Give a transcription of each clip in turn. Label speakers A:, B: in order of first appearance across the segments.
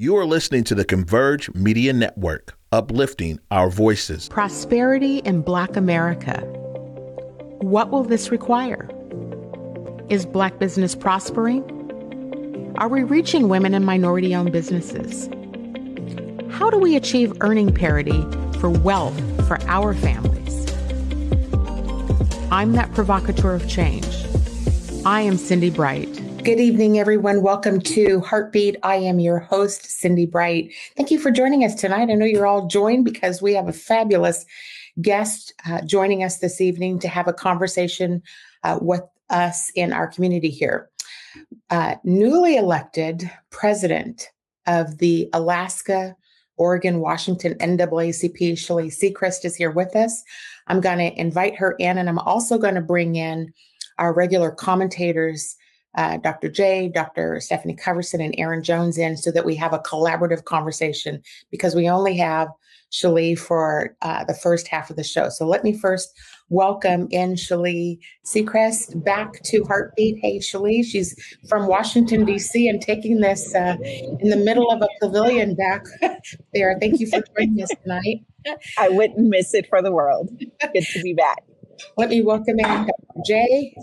A: You are listening to the Converge Media Network, uplifting our voices.
B: Prosperity in Black America. What will this require? Is Black business prospering? Are we reaching women and minority owned businesses? How do we achieve earning parity for wealth for our families? I'm that provocateur of change. I am Cindy Bright.
C: Good evening, everyone. Welcome to Heartbeat. I am your host, Cindy Bright. Thank you for joining us tonight. I know you're all joined because we have a fabulous guest uh, joining us this evening to have a conversation uh, with us in our community here. Uh, newly elected president of the Alaska, Oregon, Washington NAACP, Sheley Secrest is here with us. I'm going to invite her in, and I'm also going to bring in our regular commentators uh, Dr. J, Dr. Stephanie Coverson, and Aaron Jones in so that we have a collaborative conversation because we only have Sheley for uh, the first half of the show. So let me first welcome in Sheley Secrest back to Heartbeat. Hey, Sheley, she's from Washington, D.C., and taking this uh, in the middle of a pavilion back there. Thank you for joining us tonight.
D: I wouldn't miss it for the world. Good to be back.
C: Let me welcome in Dr. J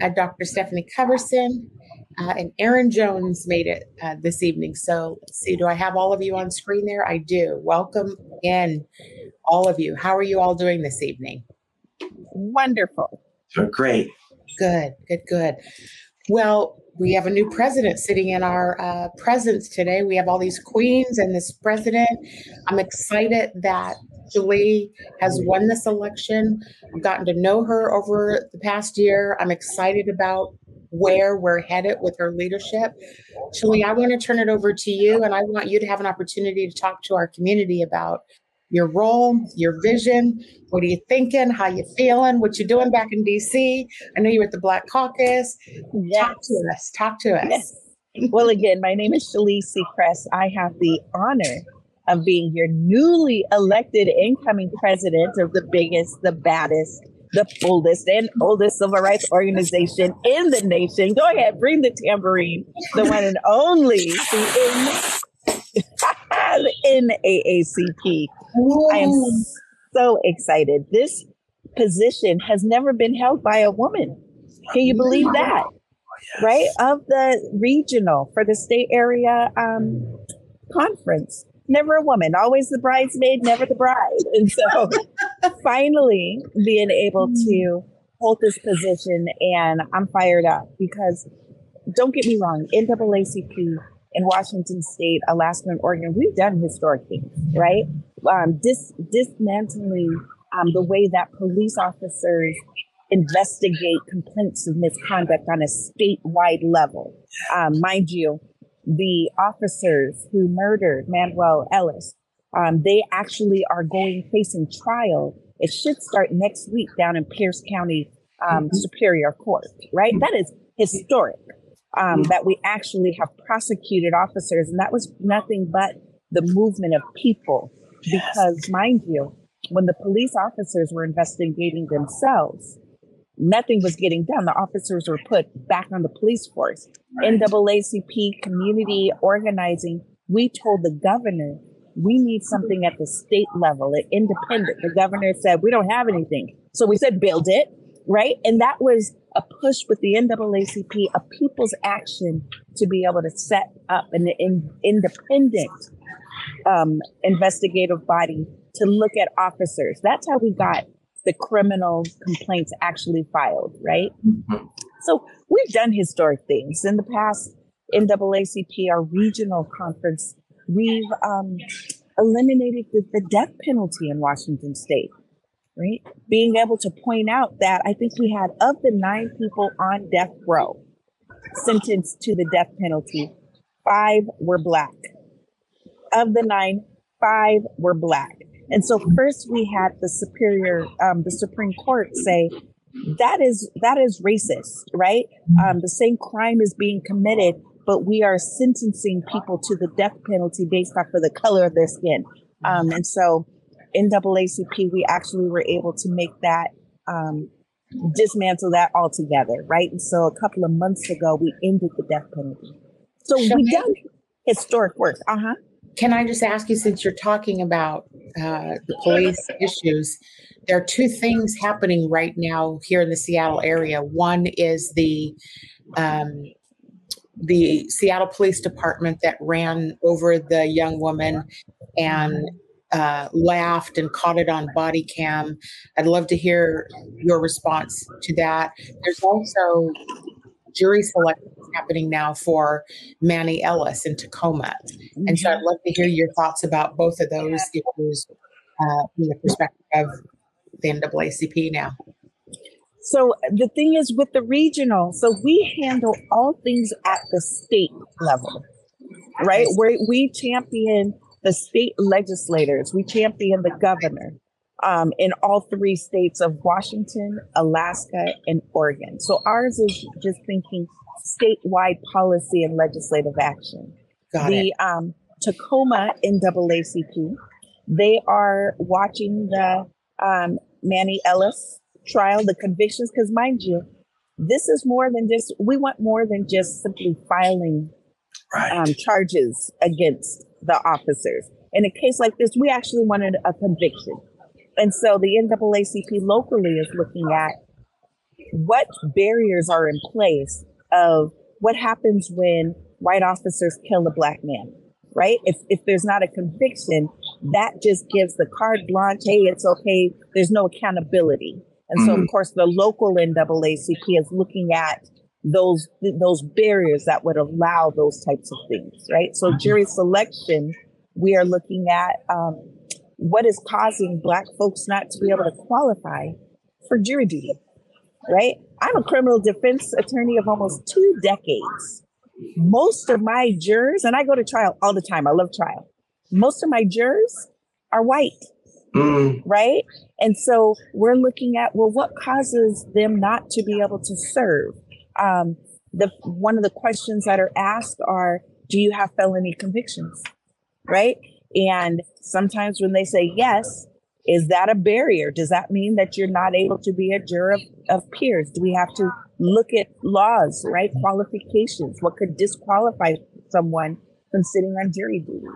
C: uh, Dr. Stephanie Coverson, uh, and Aaron Jones made it uh, this evening. So let's see, do I have all of you on screen there? I do. Welcome in, all of you. How are you all doing this evening?
D: Wonderful.
E: great.
C: Good, good, good. Well, we have a new president sitting in our uh, presence today. We have all these queens and this president. I'm excited that Julie has won this election. I've gotten to know her over the past year. I'm excited about where we're headed with her leadership. Julie, I want to turn it over to you, and I want you to have an opportunity to talk to our community about your role, your vision. What are you thinking? How you feeling? What you doing back in DC? I know you're at the Black Caucus. Yes. Talk to us. Talk to us. Yes.
D: Well, again, my name is Sheley Secrest. I have the honor of being your newly elected incoming president of the biggest, the baddest, the boldest and oldest civil rights organization in the nation. Go ahead, bring the tambourine, the one and only, the, in, the NAACP. I am so excited. This position has never been held by a woman. Can you believe that? Right? Of the regional for the state area um, conference never a woman, always the bridesmaid, never the bride. And so finally being able to hold this position and I'm fired up because don't get me wrong, NAACP in Washington State, Alaska, and Oregon, we've done historic things, right? Um, dis- dismantling um, the way that police officers investigate complaints of misconduct on a statewide level. Um, mind you, the officers who murdered Manuel Ellis, um, they actually are going facing trial. It should start next week down in Pierce County um, mm-hmm. Superior Court, right? That is historic um, mm-hmm. that we actually have prosecuted officers. And that was nothing but the movement of people. Yes. Because, mind you, when the police officers were investigating themselves, nothing was getting done. The officers were put back on the police force. Right. NAACP community organizing, we told the governor we need something at the state level, at independent. The governor said, we don't have anything. So we said, build it, right? And that was a push with the NAACP, a people's action to be able to set up an in, independent um, investigative body to look at officers. That's how we got the criminal complaints actually filed, right? Mm-hmm. So we've done historic things in the past. NAACP, our regional conference, we've um, eliminated the, the death penalty in Washington State, right? Being able to point out that I think we had of the nine people on death row sentenced to the death penalty, five were black. Of the nine, five were black. And so first we had the superior, um, the Supreme Court say that is that is racist, right? Um, the same crime is being committed, but we are sentencing people to the death penalty based off of the color of their skin. Um, and so in NAACP, we actually were able to make that um, dismantle that altogether, right? And so a couple of months ago, we ended the death penalty. So we done historic work. Uh huh.
C: Can I just ask you, since you're talking about uh, the police issues, there are two things happening right now here in the Seattle area. One is the um, the Seattle Police Department that ran over the young woman and uh, laughed and caught it on body cam. I'd love to hear your response to that. There's also jury selection is happening now for Manny Ellis in Tacoma. And so I'd love to hear your thoughts about both of those issues uh, from the perspective of the NAACP now.
D: So the thing is with the regional, so we handle all things at the state level, right? Where we champion the state legislators, we champion the governor um, in all three states of Washington, Alaska, and Oregon. So ours is just thinking statewide policy and legislative action.
C: Got
D: the
C: it.
D: um, Tacoma NAACP, they are watching the um, Manny Ellis trial, the convictions, because mind you, this is more than just, we want more than just simply filing um, charges against the officers. In a case like this, we actually wanted a conviction. And so the NAACP locally is looking at what barriers are in place of what happens when white officers kill a black man, right? If, if there's not a conviction, that just gives the carte blanche, hey, it's okay, there's no accountability. And so, of course, the local NAACP is looking at those those barriers that would allow those types of things, right? So, jury selection, we are looking at um, what is causing Black folks not to be able to qualify for jury duty, right? I'm a criminal defense attorney of almost two decades. Most of my jurors, and I go to trial all the time. I love trial. Most of my jurors are white
E: Mm,
D: right? And so we're looking at well, what causes them not to be able to serve? Um, the one of the questions that are asked are, do you have felony convictions? Right? And sometimes when they say yes, is that a barrier? Does that mean that you're not able to be a juror of, of peers? Do we have to look at laws, right? Qualifications. What could disqualify someone from sitting on jury duty?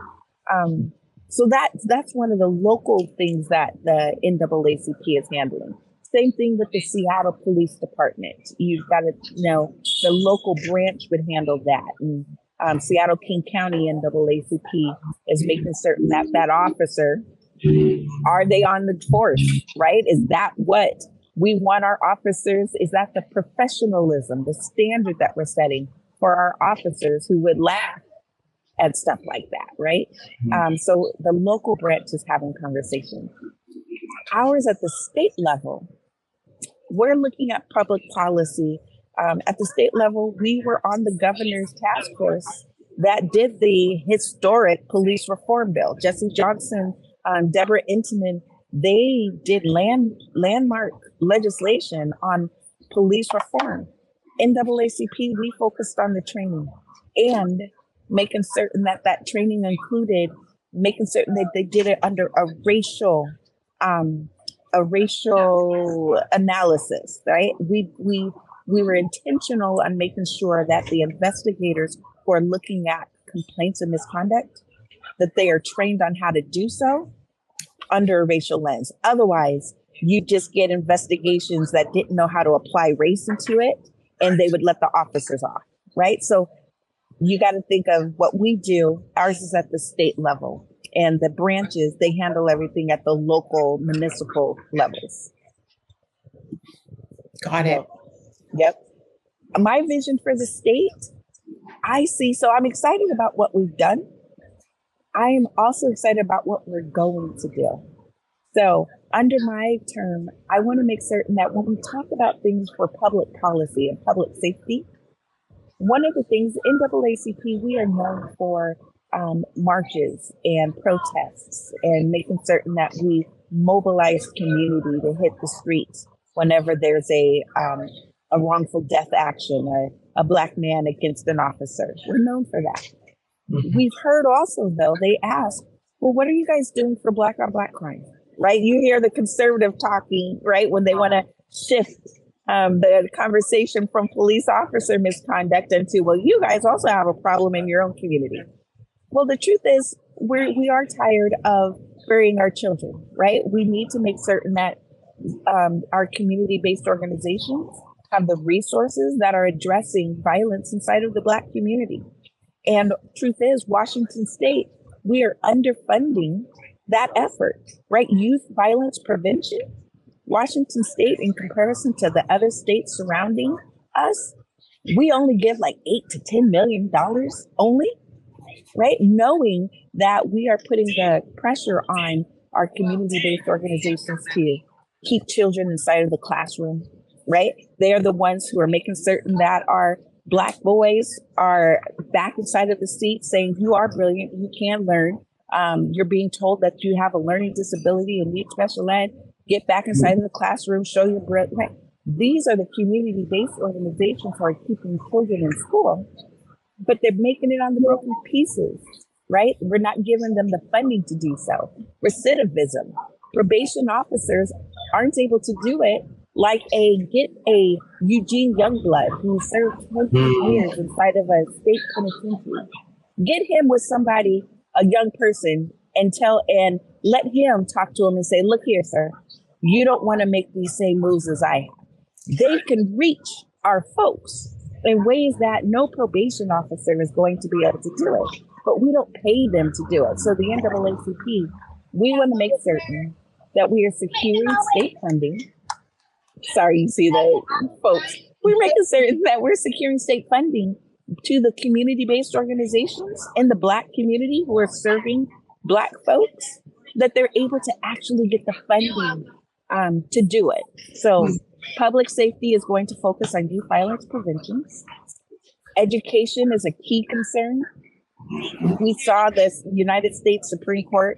D: Um, so that that's one of the local things that the NAACP is handling. Same thing with the Seattle Police Department. You've got to know the local branch would handle that. And um, Seattle King County NAACP is making certain that that officer are they on the force, right? Is that what we want our officers? Is that the professionalism, the standard that we're setting for our officers who would laugh and stuff like that, right? Um, so the local branch is having conversations. Ours at the state level, we're looking at public policy. Um, at the state level, we were on the governor's task force that did the historic police reform bill. Jesse Johnson, um, Debra Entenman, they did land landmark legislation on police reform. NAACP, we focused on the training and making certain that that training included making certain that they did it under a racial um a racial analysis right we we we were intentional on making sure that the investigators who are looking at complaints of misconduct that they are trained on how to do so under a racial lens otherwise you just get investigations that didn't know how to apply race into it and they would let the officers off right so you got to think of what we do. Ours is at the state level, and the branches they handle everything at the local municipal levels.
C: Got it.
D: Yep. My vision for the state, I see. So I'm excited about what we've done. I am also excited about what we're going to do. So under my term, I want to make certain that when we talk about things for public policy and public safety, one of the things in NAACP we are known for um, marches and protests and making certain that we mobilize community to hit the streets whenever there's a um, a wrongful death action or a black man against an officer. We're known for that. We've heard also though they ask, well, what are you guys doing for black on black crime? Right? You hear the conservative talking, right, when they want to shift um, the conversation from police officer misconduct into, well, you guys also have a problem in your own community. Well, the truth is, we're, we are tired of burying our children, right? We need to make certain that um, our community based organizations have the resources that are addressing violence inside of the Black community. And truth is, Washington State, we are underfunding that effort, right? Youth violence prevention. Washington State, in comparison to the other states surrounding us, we only give like eight to ten million dollars only, right? Knowing that we are putting the pressure on our community-based organizations to keep children inside of the classroom, right? They are the ones who are making certain that our black boys are back inside of the seat saying, you are brilliant, you can learn. Um, you're being told that you have a learning disability and need special ed. Get back inside of the classroom, show your brilliant. Right? These are the community-based organizations who are keeping children in school, but they're making it on the broken pieces, right? We're not giving them the funding to do so. Recidivism. Probation officers aren't able to do it like a get a Eugene Youngblood who served 20
E: Mhm.
D: years inside of a state penitentiary. Get him with somebody, a young person, and tell and let him talk to him and say, "Look here, sir, you don't want to make these same moves as I have." They can reach our folks in ways that no probation officer is going to be able to do it, but we don't pay them to do it. So the NAACP, we want to make certain that we are securing state funding sorry, you see that, folks. We're making certain that we're securing state funding to the community-based organizations in the Black community who are serving Black folks, that they're able to actually get the funding um, to do it. So, public safety is going to focus on youth violence prevention. Education is a key concern. We saw this United States Supreme Court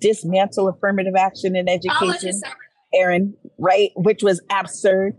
D: dismantle affirmative action in education. Aaron, right? Which was absurd.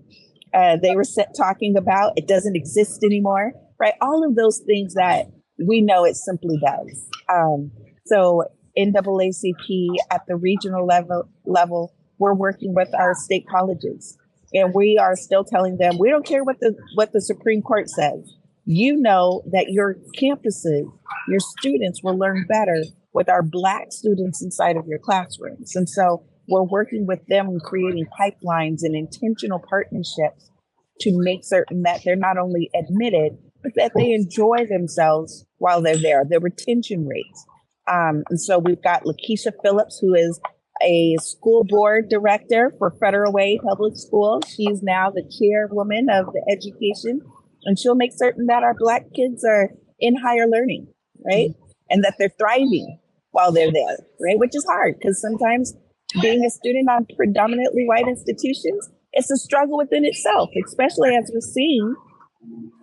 D: Uh, they were set talking about it doesn't exist anymore, right? All of those things that we know it simply does. Um, so NAACP at the regional level level, we're working with our state colleges, and we are still telling them we don't care what the what the Supreme Court says. You know that your campuses, your students will learn better with our Black students inside of your classrooms, and so we're working with them and creating pipelines and intentional partnerships to make certain that they're not only admitted, but that they enjoy themselves while they're there. The retention rates. Um, and so we've got Luckisha Phillips, who is a school board director for Federal Way Public Schools. She's now the chairwoman of the education, and she'll make certain that our Black kids are in higher learning, right? And that they're thriving while they're there, right? Which is hard because sometimes being a student on predominantly white institutions, it's a struggle within itself, especially as we're seeing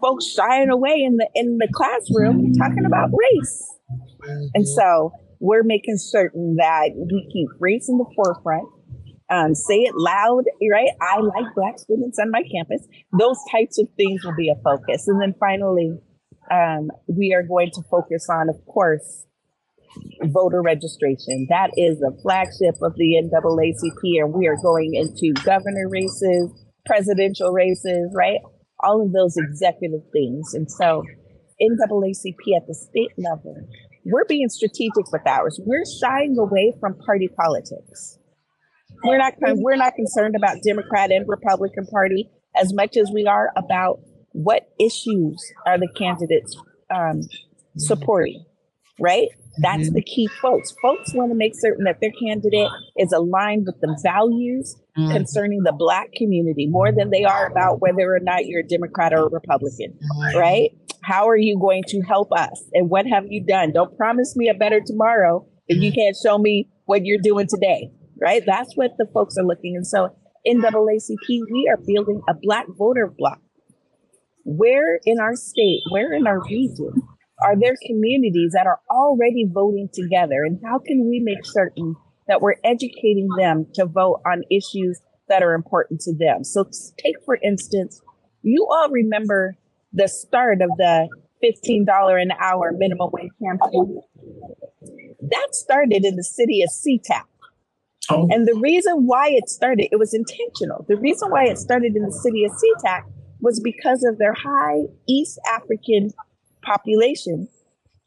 D: folks shying away in the in the classroom talking about race. And so we're making certain that we keep race in the forefront. Um, say it loud, right? I like black students on my campus. Those types of things will be a focus. And then finally, um, we are going to focus on, of course, voter registration. That is the flagship of the NAACP, and we are going into governor races, presidential races, right? All of those executive things. And so, NAACP at the state level, we're being strategic with ours. We're shying away from party politics. We're not we're not concerned about Democrat and Republican Party as much as we are about what issues are the candidates um, supporting, right? That's mm-hmm. the key, folks. Folks want to make certain that their candidate is aligned with the values mm. concerning the Black community more than they are about whether or not you're a Democrat or a Republican, right? How are you going to help us? And what have you done? Don't promise me a better tomorrow if you mm. can't show me what you're doing today, right? That's what the folks are looking. And so, NAACP, we are building a Black voter block. Where in our state, where in our region are there communities that are already voting together? And how can we make certain that we're educating them to vote on issues that are important to them? So, take for instance, you all remember the start of the $15 an hour minimum wage campaign. That started in the city of SeaTac.
E: Oh.
D: And the reason why it started, it was intentional. The reason why it started in the city of SeaTac was because of their high East African population,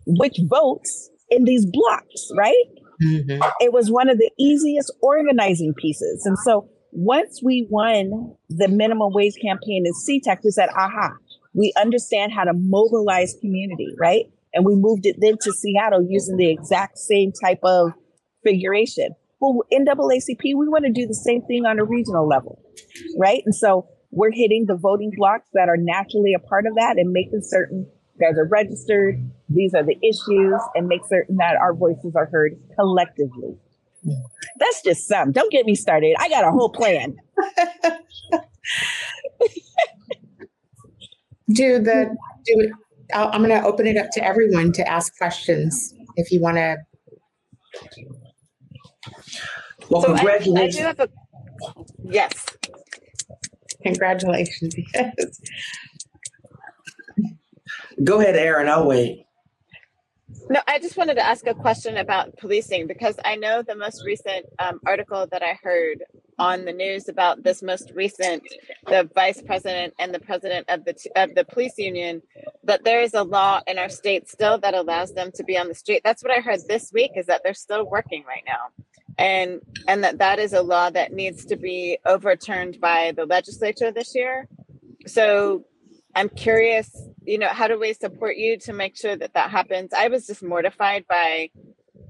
D: which votes in these blocks, right? Mm-hmm. It was one of the easiest organizing pieces. And so once we won the minimum wage campaign in SeaTac, we said, aha, we understand how to mobilize community, right? And we moved it then to Seattle using the exact same type of figuration. Well, NAACP, we want to do the same thing on a regional level, right? And so we're hitting the voting blocks that are naturally a part of that and making certain guys are registered, these are the issues, and make certain that our voices are heard collectively. That's just some. Don't get me started. I got a whole plan.
C: do the do it. I'm going to open it up to everyone to ask questions if you want to.
E: Well, so congratulations. I, I do have a,
C: yes. Congratulations. Yes.
E: Go ahead, Aaron. I'll wait.
F: No, I just wanted to ask a question about policing because I know the most recent um, article that I heard on the news about this most recent, the vice president and the president of the of the police union, that there is a law in our state still that allows them to be on the street. That's what I heard this week is that they're still working right now, and and that that is a law that needs to be overturned by the legislature this year. So I'm curious, you know, how do we support you to make sure that that happens? I was just mortified by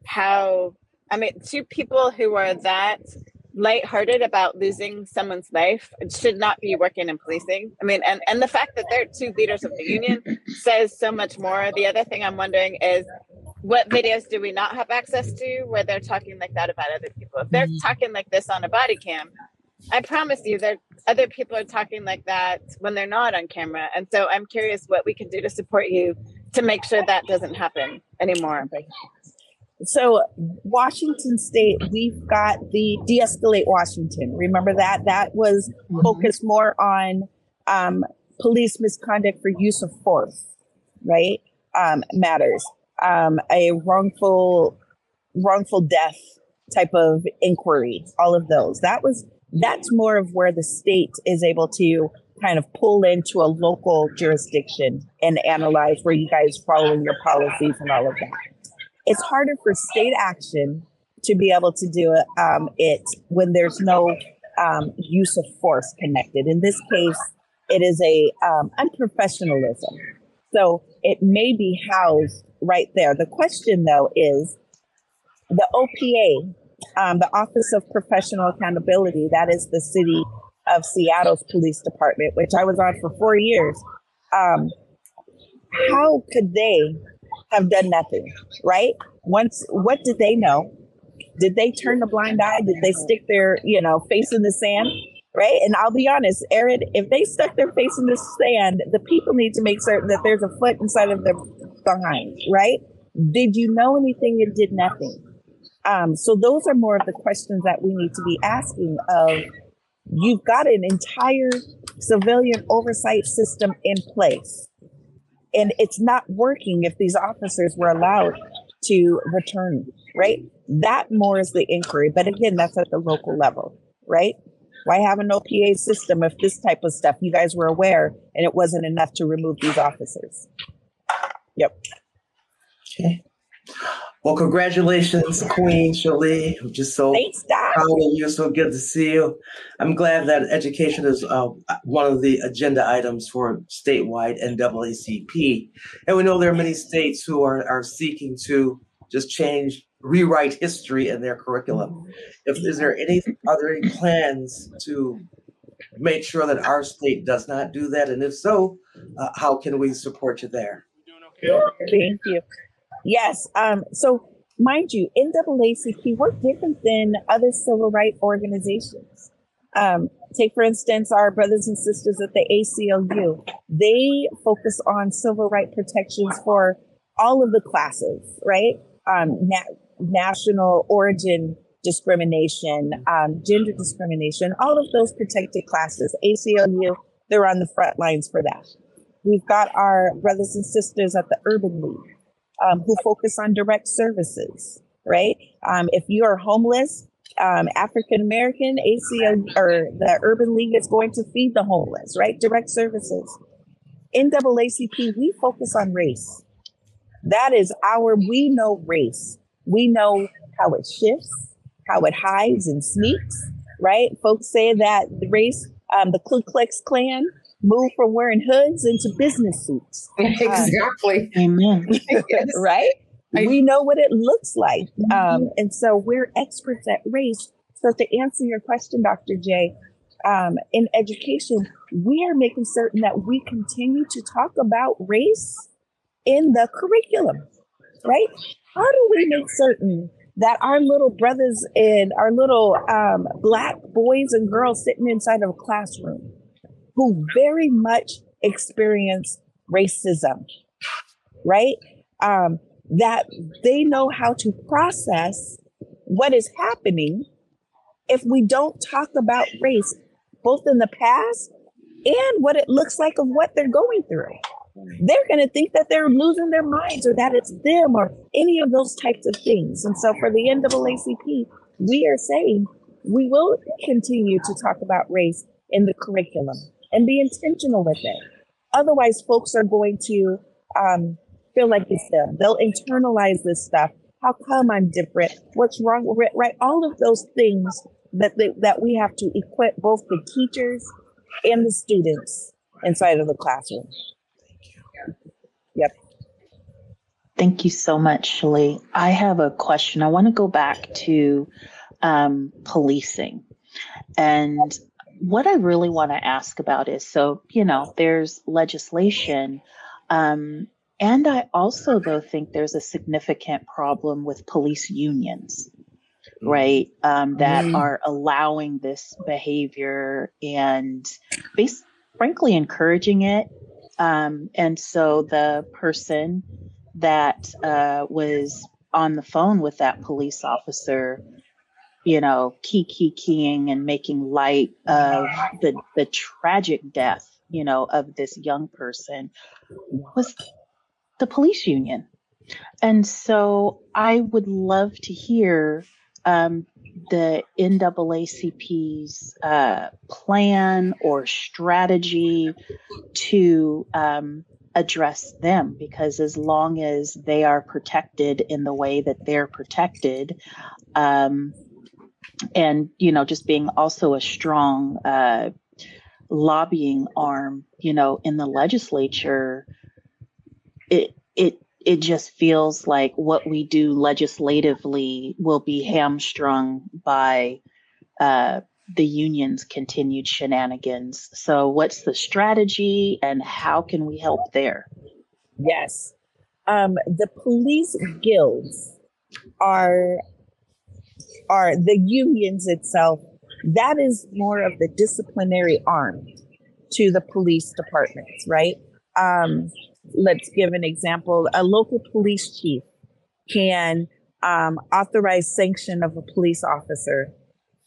F: how, I mean, two people who are that lighthearted about losing someone's life should not be working in policing. I mean, and, and the fact that they're two leaders of the union says so much more. The other thing I'm wondering is what videos do we not have access to where they're talking like that about other people? If they're mm-hmm. talking like this on a body cam, I promise you, there other people are talking like that when they're not on camera, and so I'm curious what we can do to support you to make sure that doesn't happen anymore.
D: So, Washington State, we've got the de-escalate Washington. Remember that that was mm-hmm. focused more on um, police misconduct for use of force, right? Um, matters. Um, a wrongful wrongful death type of inquiry, all of those. That was that's more of where the state is able to kind of pull into a local jurisdiction and analyze where you guys following your policies and all of that. It's harder for state action to be able to do it, um, it when there's no um, use of force connected. In this case, it is a um, unprofessionalism. So it may be housed right there. The question though is the OPA um, the Office of Professional Accountability, that is the city of Seattle's police department, which I was on for four years. Um, how could they have done nothing, right? Once, what did they know? Did they turn the blind eye? Did they stick their, you know, face in the sand? Right. And I'll be honest, Aaron, if they stuck their face in the sand, the people need to make certain that there's a foot inside of their behind, right? Did you know anything and did nothing? Um, so those are more of the questions that we need to be asking of you've got an entire civilian oversight system in place. And it's not working if these officers were allowed to return right? That more is the inquiry but again that's at the local level right? Why have an opa system if this type of stuff? You guys were aware and it wasn't enough to remove these officers. Yep.
E: Okay well, congratulations, Queen Sheley. I'm just so
D: Thanks, proud
E: of you. So good to see you. I'm glad that education is uh, one of the agenda items for statewide NAACP. And we know there are many states who are, are seeking to just change, rewrite history in their curriculum. If is there any are there any plans to make sure that our state does not do that? And if so, uh, how can we support you there?
D: Thank you. Yes. Um, so, mind you, NAACP, we're different than other civil rights organizations. Um, take, for instance, our brothers and sisters at the ACLU. They focus on civil rights protections for all of the classes, right? Um, na- national origin discrimination, um, gender discrimination, all of those protected classes. ACLU, they're on the front lines for that. We've got our brothers and sisters at the Urban League um, who focus on direct services, right? Um, if you are homeless, um, African American, ACL or the Urban League is going to feed the homeless, right? Direct services. NAACP, we focus on race. That is our, we know race. We know how it shifts, how it hides and sneaks, right? Folks say that the race, um, the Ku Klux Klan moved from wearing hoods into business suits.
C: exactly.
G: Amen.
D: right?
C: I-
D: we know what it looks like. Um, and so we're experts at race. So to answer your question, Dr. J, um, in education, we are making certain that we continue to talk about race in the curriculum, right? How do we make certain that our little brothers and our little um, black boys and girls sitting inside of a classroom who very much experience racism, right? Um, that they know how to process what is happening if we don't talk about race, both in the past and what it looks like of what they're going through. They're going to think that they're losing their minds or that it's them or any of those types of things. And so for the NAACP, we are saying we will continue to talk about race in the curriculum and be intentional with it. Otherwise, folks are going to um, feel like it's them. They'll internalize this stuff. How come I'm different? What's wrong with it? Right? All of those things that they, that we have to equip both the teachers and the students inside of the classroom. Thank you. Yep.
G: Thank you so much, Sheley. I have a question. I want to go back to um, policing. And what I really want to ask about is so, you know, there's legislation. Um, and I also, though, think there's a significant problem with police unions, right? Um, that
C: Mm.
G: are allowing this behavior and, bas- frankly, encouraging it. Um, and so the person that uh, was on the phone with that police officer, you know, key key keying and making light of the the tragic death, you know, of this young person was the police union. And so I would love to hear um, the NAACP's uh, plan or strategy to um, address them because as long as they are protected in the way that they're protected, um, and you know, just being also a strong uh, lobbying arm, you know, in the legislature, it it it just feels like what we do legislatively will be hamstrung by uh, the union's continued shenanigans. So, what's the strategy, and how can we help there?
D: Yes. Um, the police guilds are are the unions itself. That is more of the disciplinary arm to the police departments, right? Um, let's give an example. A local police chief can um, authorize sanction of a police officer.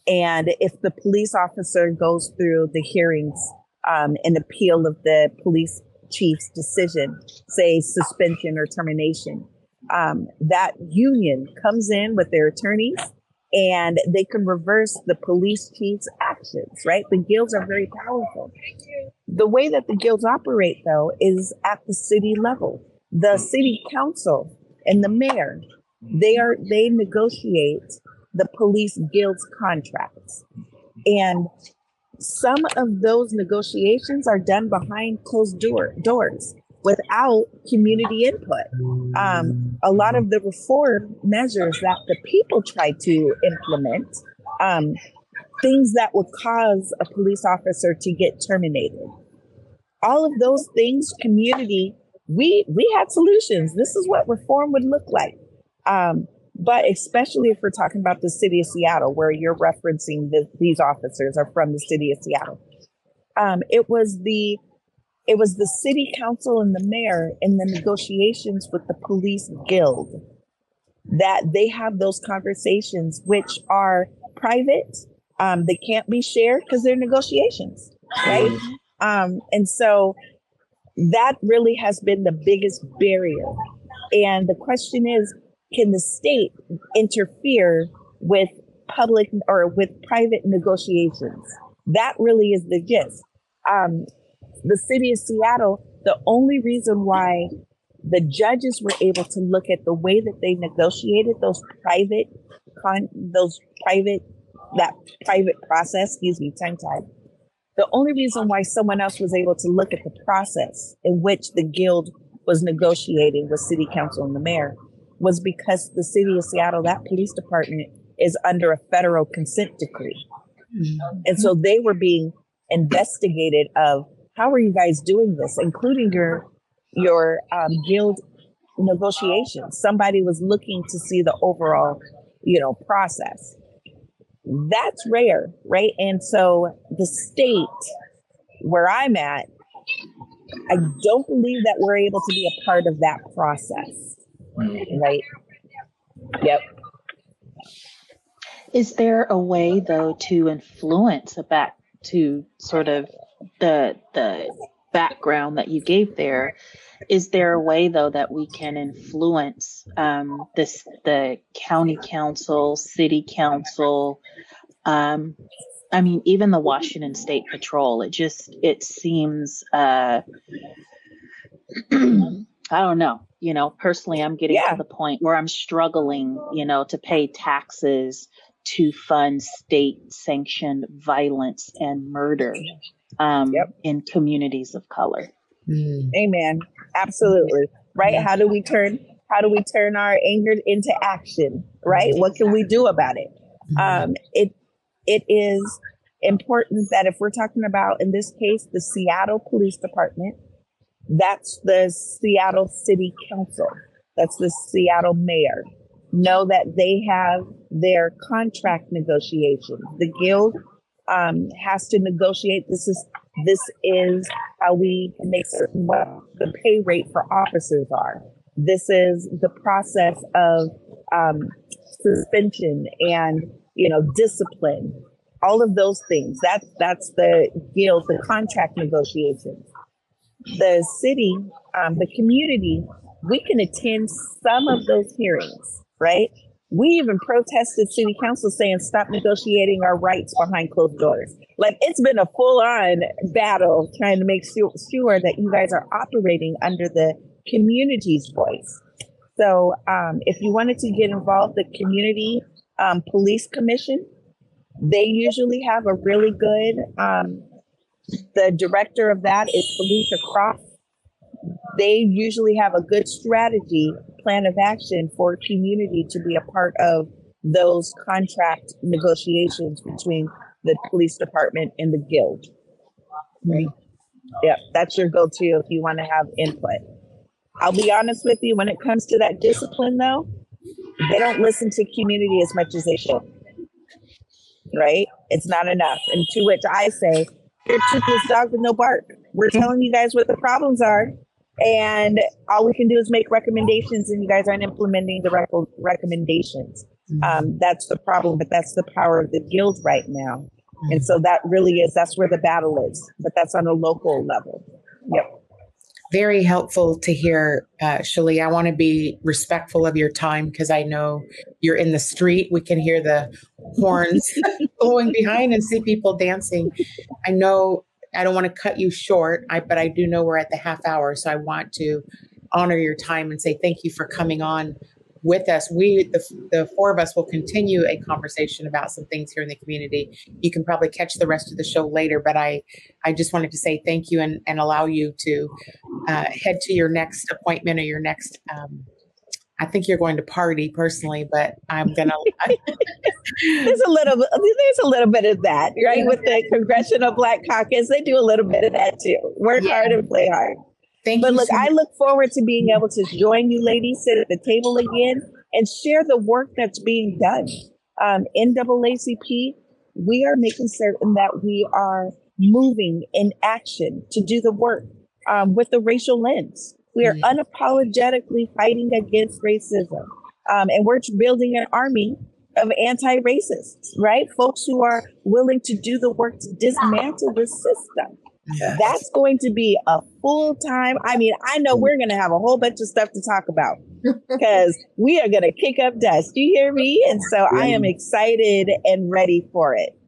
D: And if the police officer goes through the hearings, um, an appeal of the police chief's decision, say suspension or termination, um, that union comes in with their attorneys and they can reverse the police chief's actions, right? The guilds are very powerful. The way that the guilds operate, though, is at the city level. The city council and the mayor, they are they negotiate the police guilds contracts. And some of those negotiations are done behind closed door, doors without community input. Um, a lot of the reform measures that the people try to implement, um, things that would cause a police officer to get terminated. All of those things, community, we we had solutions. This is what reform would look like. Um, but especially if we're talking about the city of Seattle, where you're referencing that these officers are from the city of Seattle. Um, it was the it was the city council and the mayor in the negotiations with the police guild that they have those conversations, which are private. Um, they can't be shared because they're negotiations, right? Um, and so that really has been the biggest barrier. And the question is, can the state interfere with public or with private negotiations? That really is the gist. Um, the city of Seattle, the only reason why the judges were able to look at the way that they negotiated those private con those private that private process excuse me time tied the only reason why someone else was able to look at the process in which the guild was negotiating with city council and the mayor was because the city of seattle that police department is under a federal consent decree mm-hmm. and so they were being investigated of how are you guys doing this including your your um, guild negotiations. Somebody was looking to see the overall, you know, process. That's rare, right? And so the state where I'm at, I don't believe that we're able to be a part of that process, right? Yep.
G: Is there a way though to influence a back to sort of the the background that you gave there. Is there a way though that we can influence um, this the county council city council? Um, i mean even the washington state patrol it just it seems uh, i don't know. You know personally i'm getting yeah. to the point where i'm struggling you know to pay taxes to fund state sanctioned violence and murder um, yep. in communities of color
D: Mm. Amen. Absolutely. Right? How do we turn how do we turn our anger into action? Right? What can we do about it? Mm-hmm. Um, it it is important that if we're talking about in this case the Seattle Police Department, that's the Seattle City Council. That's the Seattle Mayor. Know that they have their contract negotiations. The guild um, has to negotiate. This is this is how we make certain what the pay rate for officers are. This is the process of um, suspension and you know discipline. All of those things. That's that's the guild, the contract negotiations. The city, um, the community, we can attend some of those hearings, right? We even protested city council saying stop negotiating our rights behind closed doors. Like it's been a full on battle trying to make sure, sure that you guys are operating under the community's voice. So um, if you wanted to get involved, the community um, police commission, they usually have a really good, um, the director of that is Felicia Croft. They usually have a good strategy plan of action for community to be a part of those contract negotiations between the police department and the guild. Right? Yeah, that's your go to if you want to have input. I'll be honest with you, when it comes to that discipline, though, they don't listen to community as much as they should. Right? It's not enough. And to which I say, you're toothless dog with no bark. We're hmm. telling you guys what the problems are and all we can do is make recommendations and you guys aren't implementing the rec- recommendations mm-hmm. um, that's the problem but that's the power of the guild right now mm-hmm. and so that really is that's where the battle is but that's on a local level yep
C: very helpful to hear uh, Sheley. I want to be respectful of your time because I know you're in the street. We can hear the horns blowing behind and see people dancing. I know I don't want to cut you short, I, but I do know we're at the half hour. So I want to honor your time and say thank you for coming on with us. We, the, the four of us, will continue a conversation about some things here in the community. You can probably catch the rest of the show later, but I, I just wanted to say thank you and, and allow you to uh, head to your next appointment or your next um, I think you're going to party personally, but I'm gonna.
D: there's a little, there's a little bit of that, right? Yeah. With the Congressional Black Caucus, they do a little bit of that too. Work yeah. hard and play hard. Thank you. but look, so I look forward to being able to join you ladies, sit at the table again, and share the work that's being done. Um, NAACP, we are making certain that we are moving in action to do the work um, with the racial lens. We are unapologetically fighting against racism. Um, and we're building an army of anti racists, right? Folks who are willing to do the work to dismantle the system. Yes. That's going to be a full time. I mean, I know we're going to have a whole bunch of stuff to talk about because we are going to kick up dust. You hear me? And so I am excited and ready for it.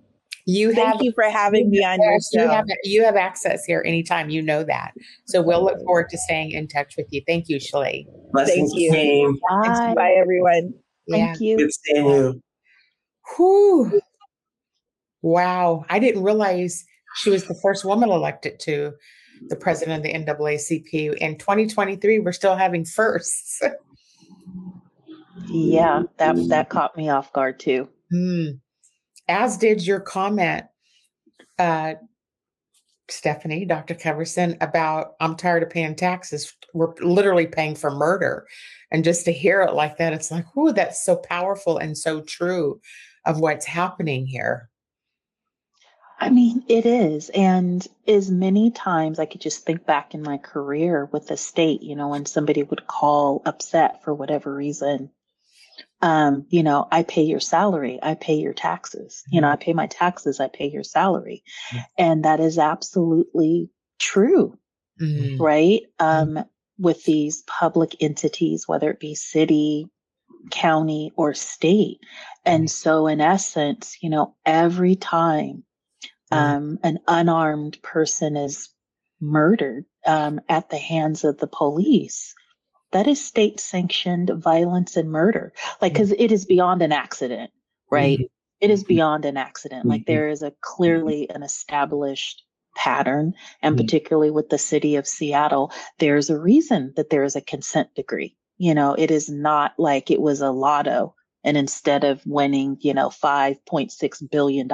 C: You
D: Thank
C: have
D: you for having me on your
C: Yes, you
D: show.
C: have you have access here anytime. You know that. So we'll look forward to staying in touch with you. Thank you, Sheley.
E: Blessings,
D: you.
E: team.
G: Bye.
D: Bye, everyone.
C: Yeah.
G: Thank you.
E: Good seeing you.
C: Whew. Wow. I didn't realize she was the first woman elected to the president of the NAACP. In 2023, we're still having firsts.
G: Yeah, that that caught me off guard too.
C: Hmm. As did your comment, uh, Stephanie, Dr. Coverson, about I'm tired of paying taxes. We're literally paying for murder. And just to hear it like that, it's like, oh, that's so powerful and so true of what's happening here.
G: I mean, it is. And as many times I could just think back in my career with the state, you know, when somebody would call upset for whatever reason, um, you know, I pay your salary, I pay your taxes, you know, I pay my taxes, I pay your salary. And that is absolutely true,
C: Mm.
G: right? Um, with these public entities, whether it be city, county, or state. And so, in essence, you know, every time um, an unarmed person is murdered um, at the hands of the police, that is state sanctioned violence and murder. Like, because it is beyond an accident, right? It is beyond an accident. Like,
E: Mhm.
G: there is a clearly an established pattern, and
E: Mhm.
G: particularly with the city of Seattle, there's a reason that there is a consent decree. You know, it is not like it was a lotto. And instead of winning, you know, $5.6 billion,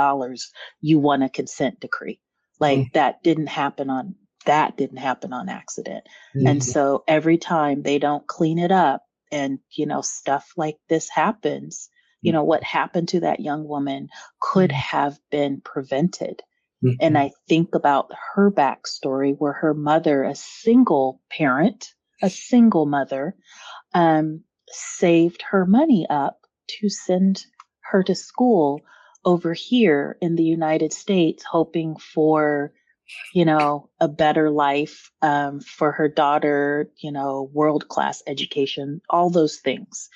G: you won a consent decree. Like
E: Mm.
G: that didn't happen on, that didn't happen on accident.
E: Mm-hmm.
G: And so every time they don't clean it up and, you know, stuff like this happens, you know, what happened to that young woman could have been prevented.
E: Mhm.
G: And I think about her backstory where her mother, a single parent, a single mother, um, saved her money up to send her to school over here in the United States, hoping for, you know, a better life um, for her daughter, you know, world class education, all those things.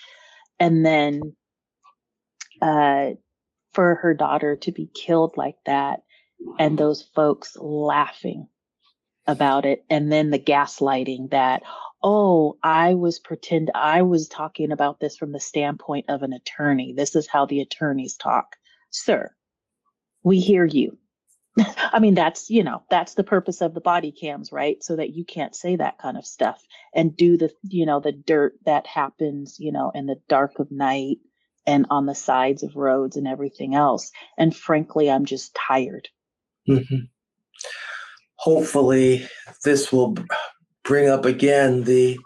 G: And then uh, for her daughter to be killed like that, and those folks laughing about it and then the gaslighting that oh i was pretend i was talking about this from the standpoint of an attorney. This is how the attorneys talk. Sir we hear you i mean that's you know that's the purpose of the body cams right? So that you can't say that kind of stuff and do the you know the dirt that happens you know in the dark of night and on the sides of roads and everything else. And frankly i'm just tired.
E: Mhm. Hopefully, this will bring up again the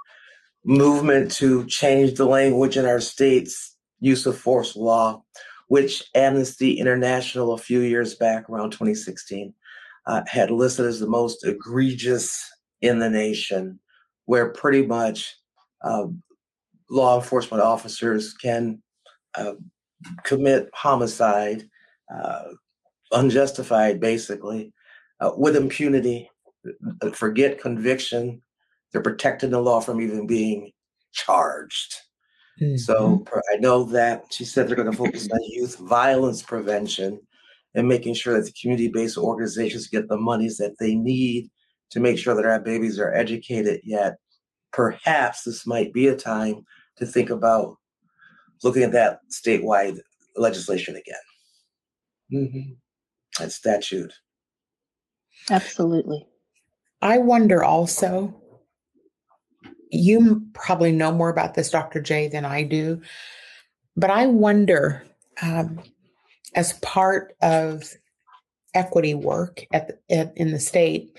E: movement to change the language in our state's use of force law, which Amnesty International a few years back, around 2016, uh, had listed as the most egregious in the nation, where pretty much uh, law enforcement officers can uh, commit homicide. Uh, unjustified, basically, uh, with impunity. Uh, Forget conviction. They're protecting the law from even being charged. So I know that she said they're going to focus on youth violence prevention and making sure that the community-based organizations get the monies that they need to make sure that our babies are educated. Yet, perhaps this might be a time to think about looking at that statewide legislation again. Mhm. That statute.
G: absolutely
C: I wonder also, you probably know more about this, Dr. J, than I do, but I wonder, um, as part of equity work at, the, at in the state,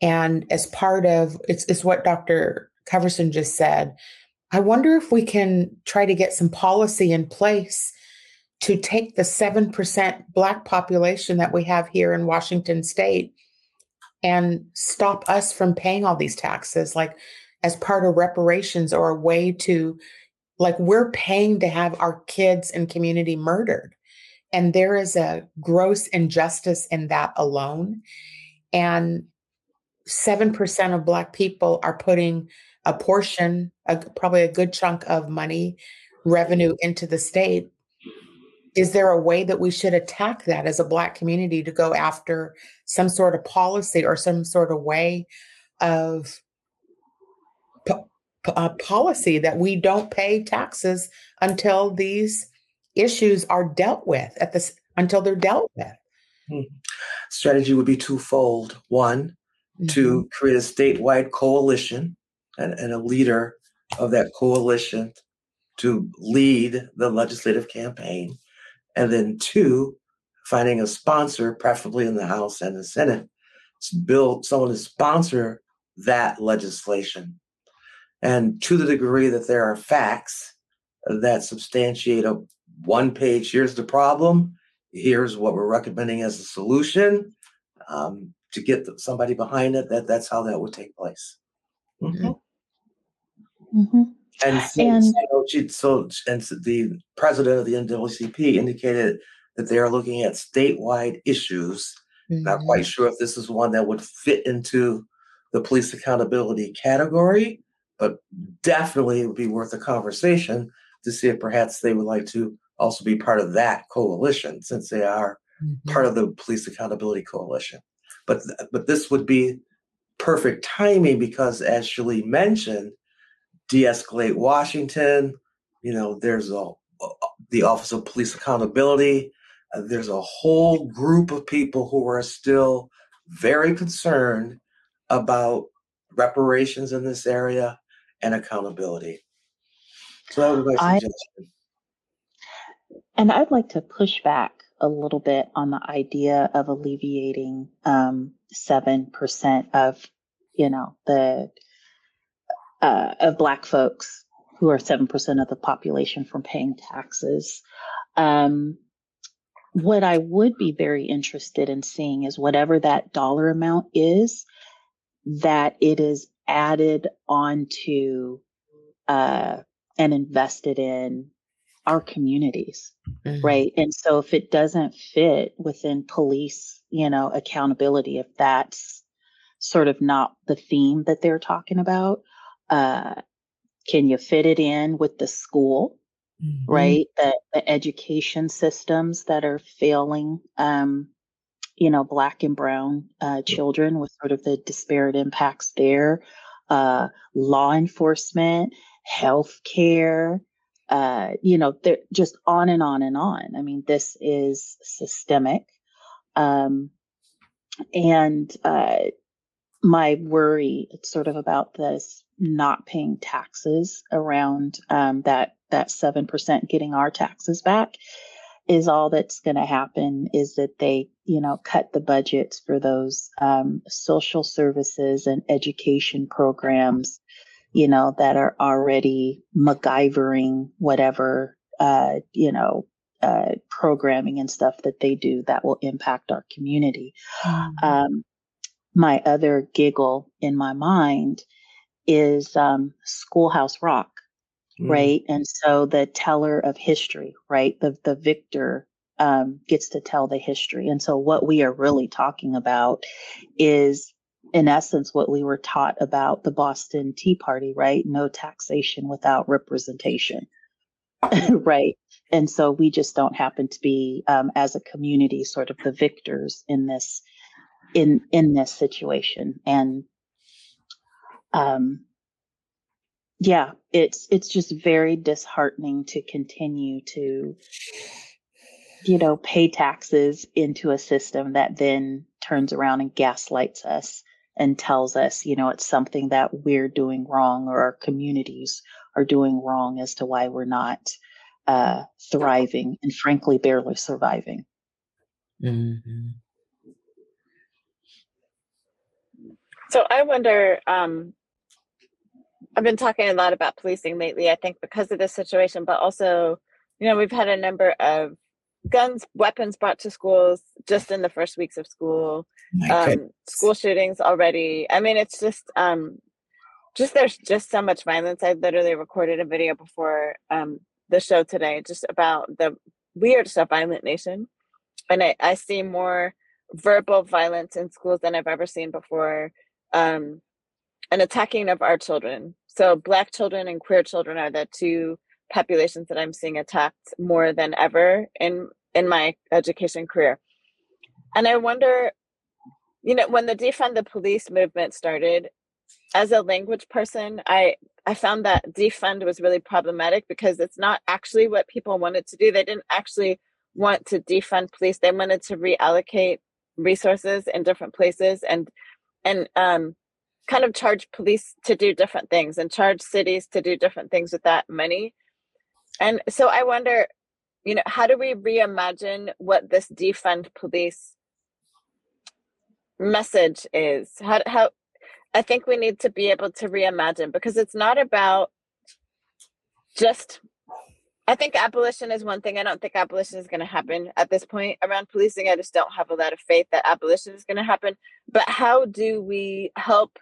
C: and as part of it's, it's what Dr. Coverson just said. I wonder if we can try to get some policy in place to take the 7% Black population that we have here in Washington state and stop us from paying all these taxes, like as part of reparations or a way to, like, we're paying to have our kids and community murdered. And there is a gross injustice in that alone. And 7% of Black people are putting a portion, a, probably a good chunk of money revenue into the state is there a way that we should attack that as a black community to go after some sort of policy or some sort of way of po- uh, policy that we don't pay taxes until these issues are dealt with at this until they're dealt with
E: hmm. strategy would be twofold one mm-hmm. to create a statewide coalition and, and a leader of that coalition to lead the legislative campaign and then two, finding a sponsor, preferably in the House and the Senate, to build someone to sponsor that legislation. And to the degree that there are facts that substantiate a one page, here's the problem, here's what we're recommending as a solution, um, to get somebody behind it, that that's how that would take place. Mm-hmm. Mm-hmm. And, so, and so, she, so and the president of the NAACP indicated that they are looking at statewide issues. Mm-hmm. Not quite sure if this is one that would fit into the police accountability category, but definitely it would be worth a conversation to see if perhaps they would like to also be part of that coalition since they are mm-hmm. part of the police accountability coalition. But but this would be perfect timing because as Sheley mentioned, de-escalate Washington. You know, there's a the Office of Police Accountability. Uh, there's a whole group of people who are still very concerned about reparations in this area and accountability. So that was my suggestion.
G: I, and I'd like to push back a little bit on the idea of alleviating um, seven percent of, you know, the uh, of Black folks who are 7% of the population from paying taxes. Um, what I would be very interested in seeing is whatever that dollar amount is, that it is added onto uh, and invested in our communities, mm-hmm. right? And so if it doesn't fit within police, you know, accountability, if that's sort of not the theme that they're talking about, uh, can you fit it in with the school mm-hmm. right the, the, education systems that are failing um, you know black and brown uh, children with sort of the disparate impacts there uh, law enforcement health care uh, you know they're just on and on and on. I mean this is systemic um, and uh, my worry it's sort of about this not paying taxes around um, that that seven percent getting our taxes back is all that's going to happen is that they you know cut the budgets for those um, social services and education programs you know that are already MacGyvering whatever uh, you know uh, programming and stuff that they do that will impact our community. Mm-hmm. Um, my other giggle in my mind is um, Schoolhouse Rock, mm. right? And so the teller of history, right? The the victor um, gets to tell the history. And so what we are really talking about is in essence what we were taught about the Boston Tea Party, right? No taxation without representation. right. And so we just don't happen to be um, as a community sort of the victors in this in in this situation. And um, yeah, it's it's just very disheartening to continue to you know pay taxes into a system that then turns around and gaslights us and tells us you know it's something that we're doing wrong or our communities are doing wrong as to why we're not uh, thriving and frankly barely surviving. Mm-hmm.
F: So I wonder, um, I've been talking a lot about policing lately, I think because of this situation, but also, you know, we've had a number of guns, weapons brought to schools just in the first weeks of school, um, school shootings already. I mean, it's just, um, just there's just so much violence. I literally recorded a video before um, the show today just about the we are just a violent nation. And I, I see more verbal violence in schools than I've ever seen before um, an attacking of our children. So black children and queer children are the two populations that I'm seeing attacked more than ever in in my education career. And I wonder, you know, when the defund the police movement started, as a language person, I I found that defund was really problematic because it's not actually what people wanted to do. They didn't actually want to defund police. They wanted to reallocate resources in different places and and um, kind of charge police to do different things and charge cities to do different things with that money. And so I wonder, you know, how do we reimagine what this defund police message is? How how I think we need to be able to reimagine because it's not about just I think abolition is one thing. I don't think abolition is going to happen at this point around policing. I just don't have a lot of faith that abolition is going to happen. But how do we help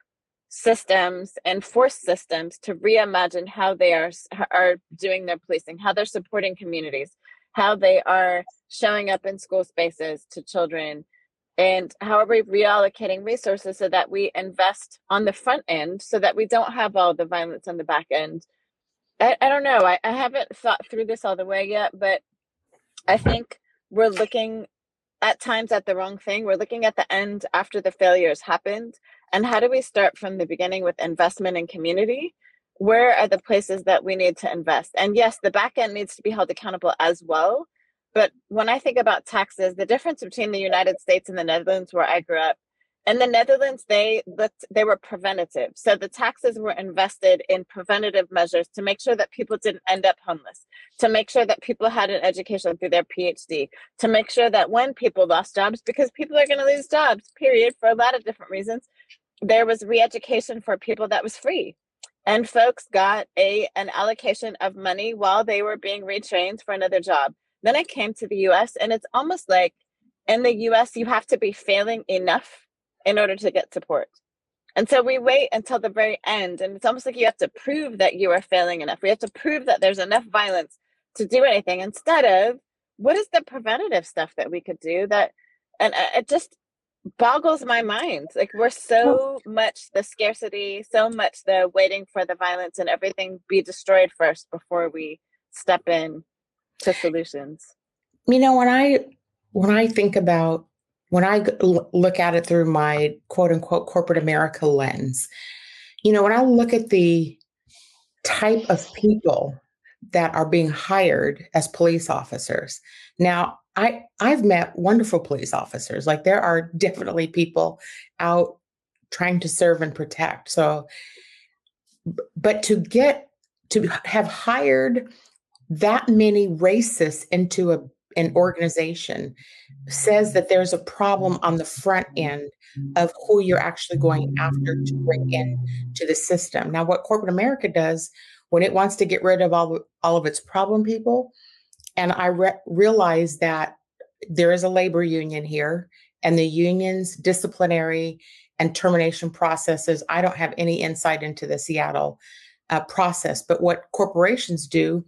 F: systems and force systems to reimagine how they are are doing their policing, how they're supporting communities, how they are showing up in school spaces to children, and how are we reallocating resources so that we invest on the front end so that we don't have all the violence on the back end I, I don't know. I, I haven't thought through this all the way yet, but I think we're looking at times at the wrong thing. We're looking at the end after the failures happened. And how do we start from the beginning with investment in community? Where are the places that we need to invest? And yes, the back end needs to be held accountable as well. But when I think about taxes, the difference between the United States and the Netherlands, where I grew up, in the Netherlands, they looked they were preventative. So the taxes were invested in preventative measures to make sure that people didn't end up homeless, to make sure that people had an education through their PhD, to make sure that when people lost jobs, because people are going to lose jobs, period, for a lot of different reasons, there was re-education for people that was free. And folks got a an allocation of money while they were being retrained for another job. Then I came to the US and it's almost like in the US you have to be failing enough in order to get support. And so we wait until the very end. And it's almost like you have to prove that you are failing enough. We have to prove that there's enough violence to do anything instead of what is the preventative stuff that we could do that, and uh, it just boggles my mind. Like we're so much the scarcity, so much the waiting for the violence and everything be destroyed first before we step in to solutions.
C: You know, when I when I think about when I look at it through my quote unquote corporate America lens, you know, when I look at the type of people that are being hired as police officers, now I I've met wonderful police officers. Like there are definitely people out trying to serve and protect. So, but to get to have hired that many racists into a an organization says that there's a problem on the front end of who you're actually going after to bring in to the system. Now, what corporate America does when it wants to get rid of all, all of its problem people, and I re- realize that there is a labor union here, and the union's disciplinary and termination processes, I don't have any insight into the Seattle uh, process, but what corporations do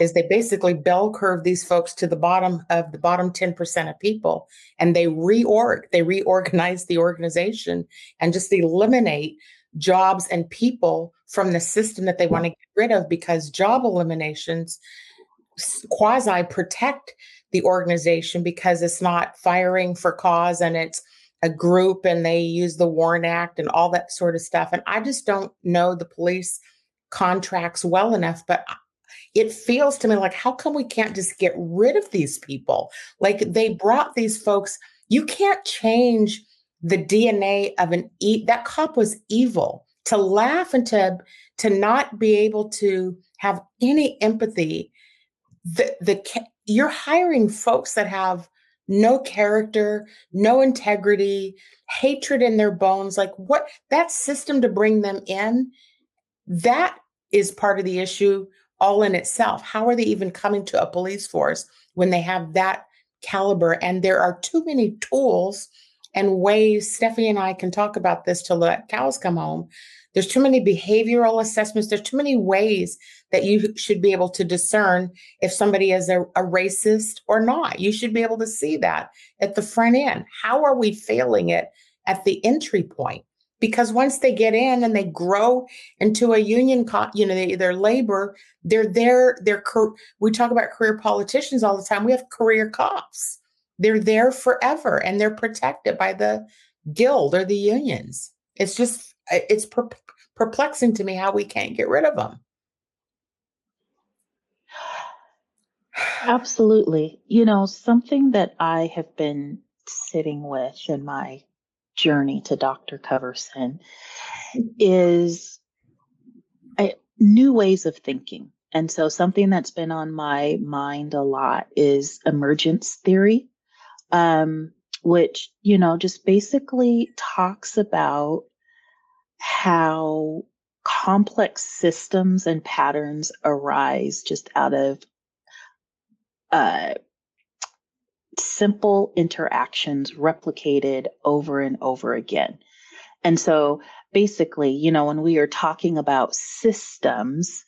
C: is they basically bell curve these folks to the bottom of the bottom 10% of people and they reorg they reorganize the organization and just eliminate jobs and people from the system that they want to get rid of because job eliminations quasi protect the organization because it's not firing for cause and it's a group and they use the WARN Act and all that sort of stuff. And I just don't know the police contracts well enough, but it feels to me like how come we can't just get rid of these people like they brought these folks you can't change the dna of an e that cop was evil to laugh and to to not be able to have any empathy the the you're hiring folks that have no character, no integrity, hatred in their bones. Like what that system to bring them in, that is part of the issue all in itself. How are they even coming to a police force when they have that caliber? And there are too many tools and ways. Stephanie and I can talk about this till the cows come home. There's too many behavioral assessments. There's too many ways that you should be able to discern if somebody is a, a racist or not. You should be able to see that at the front end. How are we failing it at the entry point? because once they get in and they grow into a union, cop, you know, they, their labor, they're there. They're we talk about career politicians all the time. We have career cops. They're there forever, and they're protected by the guild or the unions. It's just it's perplexing to me how we can't get rid of them.
G: Absolutely. You know, something that I have been sitting with in my journey to Dr. Coverson is a, new ways of thinking. And so, something that's been on my mind a lot is emergence theory, um, which, you know, just basically talks about how complex systems and patterns arise just out of uh, simple interactions replicated over and over again. And so basically, you know, when we are talking about systems,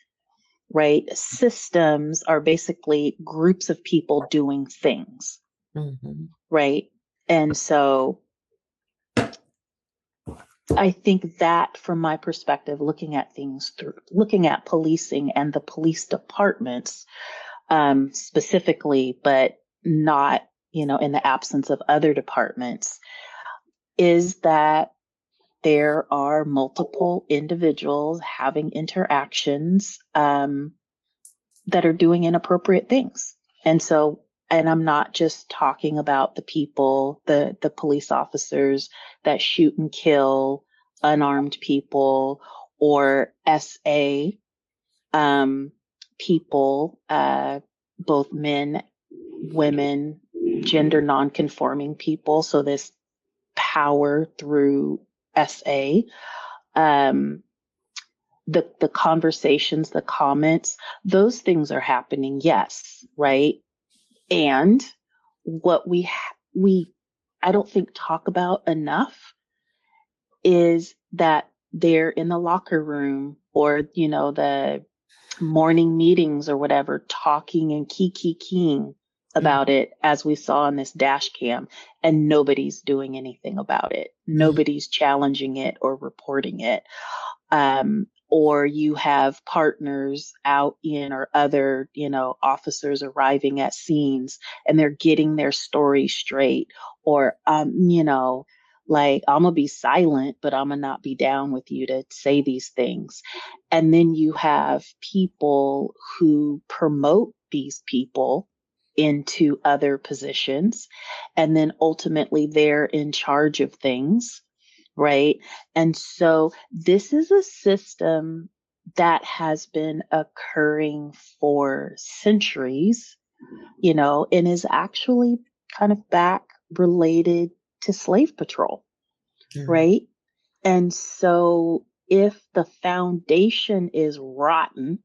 G: right, systems are basically groups of people doing things, mm-hmm. right? And so I think that, from my perspective, looking at things through, looking at policing and the police departments um, specifically, but not you know, in the absence of other departments, is that there are multiple individuals having interactions um, that are doing inappropriate things. And so, and I'm not just talking about the people, the the police officers that shoot and kill unarmed people or SA um, people, uh, both men, women, gender nonconforming people. So this power through SA, um, the the conversations, the comments, those things are happening. Yes, right. And what we ha- we I don't think talk about enough is that they're in the locker room or you know the morning meetings or whatever talking and kiki keying about mm-hmm. it as we saw in this dash cam and nobody's doing anything about it mm-hmm. nobody's challenging it or reporting it um, or you have partners out in or other you know officers arriving at scenes and they're getting their story straight or um, you know like i'm gonna be silent but i'm gonna not be down with you to say these things and then you have people who promote these people into other positions. And then ultimately they're in charge of things, right? And so this is a system that has been occurring for centuries, you know, and is actually kind of back related to slave patrol, right? And so if the foundation is rotten,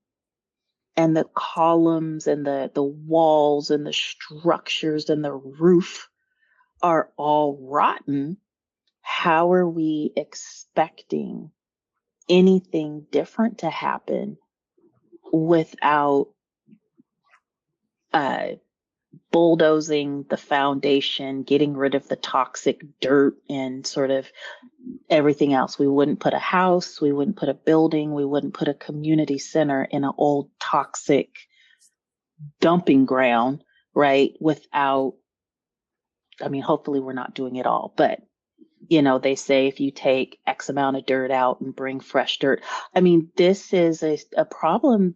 G: and the columns and the the walls and the structures and the roof are all rotten how are we expecting anything different to happen without uh, bulldozing the foundation, getting rid of the toxic dirt and sort of everything else. We wouldn't put a house, we wouldn't put a building, we wouldn't put a community center in an old toxic dumping ground, right? Without, I mean, hopefully we're not doing it all, but you know, they say if you take X amount of dirt out and bring fresh dirt. I mean, this is a, a problem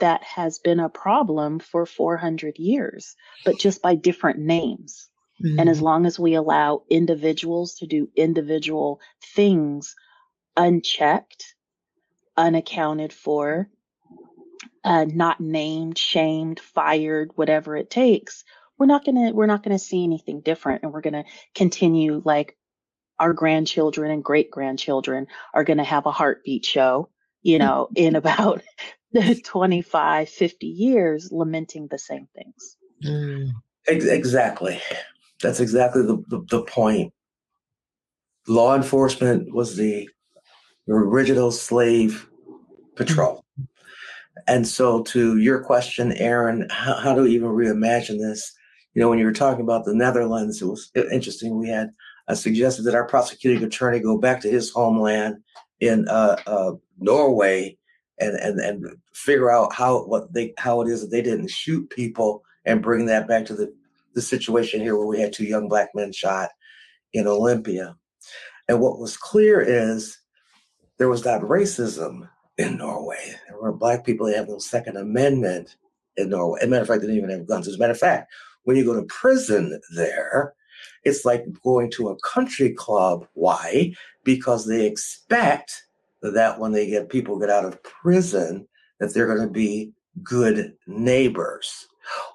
G: that has been a problem for 400 years, but just by different names. Mm-hmm. And as mm-hmm. long as we allow individuals to do individual things unchecked, unaccounted for, uh, not named, shamed, fired, whatever it takes, we're not gonna we're not gonna see anything different, and we're gonna continue like our grandchildren and great grandchildren are gonna have a heartbeat show, you know, in about 25, 50 years lamenting the same things.
E: Mm. Exactly. That's exactly the, the, the, point. Law enforcement was the, the original slave patrol. And so, to your question, Aaron, how, how do we even reimagine this? You know, when you were talking about the Netherlands, it was interesting. We had uh, suggested that our prosecuting attorney go back to his homeland in uh, uh, Norway and, and and figure out how what they how it is that they didn't shoot people and bring that back to the the situation here where we had two young black men shot in Olympia. And what was clear is there was not racism in Norway. There were black people that have no Second Amendment in Norway. As a matter of fact, they didn't even have guns. As a matter of fact, when you go to prison there, it's like going to a country club. Why? Because they expect that when they get people get out of prison, that they're going to be good neighbors.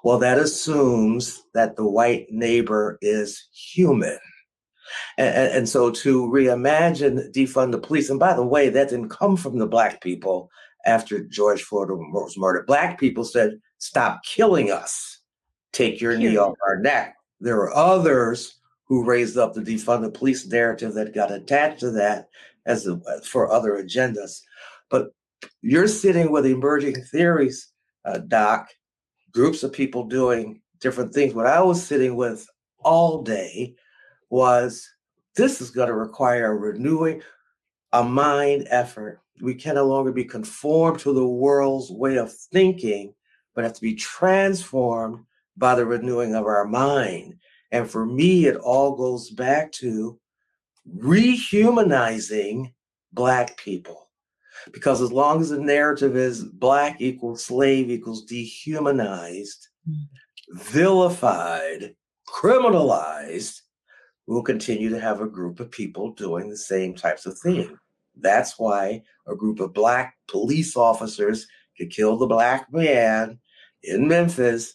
E: Well, that assumes that the white neighbor is human. And, and, so to reimagine defund the police, and by the way, that didn't come from the black people after George Floyd was murdered. Black people said, stop killing us. Take your knee off our neck. There were others who raised up the defund the police narrative that got attached to that as a, for other agendas. But you're sitting with emerging theories, uh, Doc, groups of people doing different things. What I was sitting with all day was this is going to require a renewing, a mind effort. We can no longer be conformed to the world's way of thinking, but have to be transformed by the renewing of our mind. And for me, it all goes back to rehumanizing Black people. Because as long as the narrative is Black equals slave equals dehumanized, mm. vilified, criminalized, we'll continue to have a group of people doing the same types of things. That's why a group of Black police officers could kill the Black man in Memphis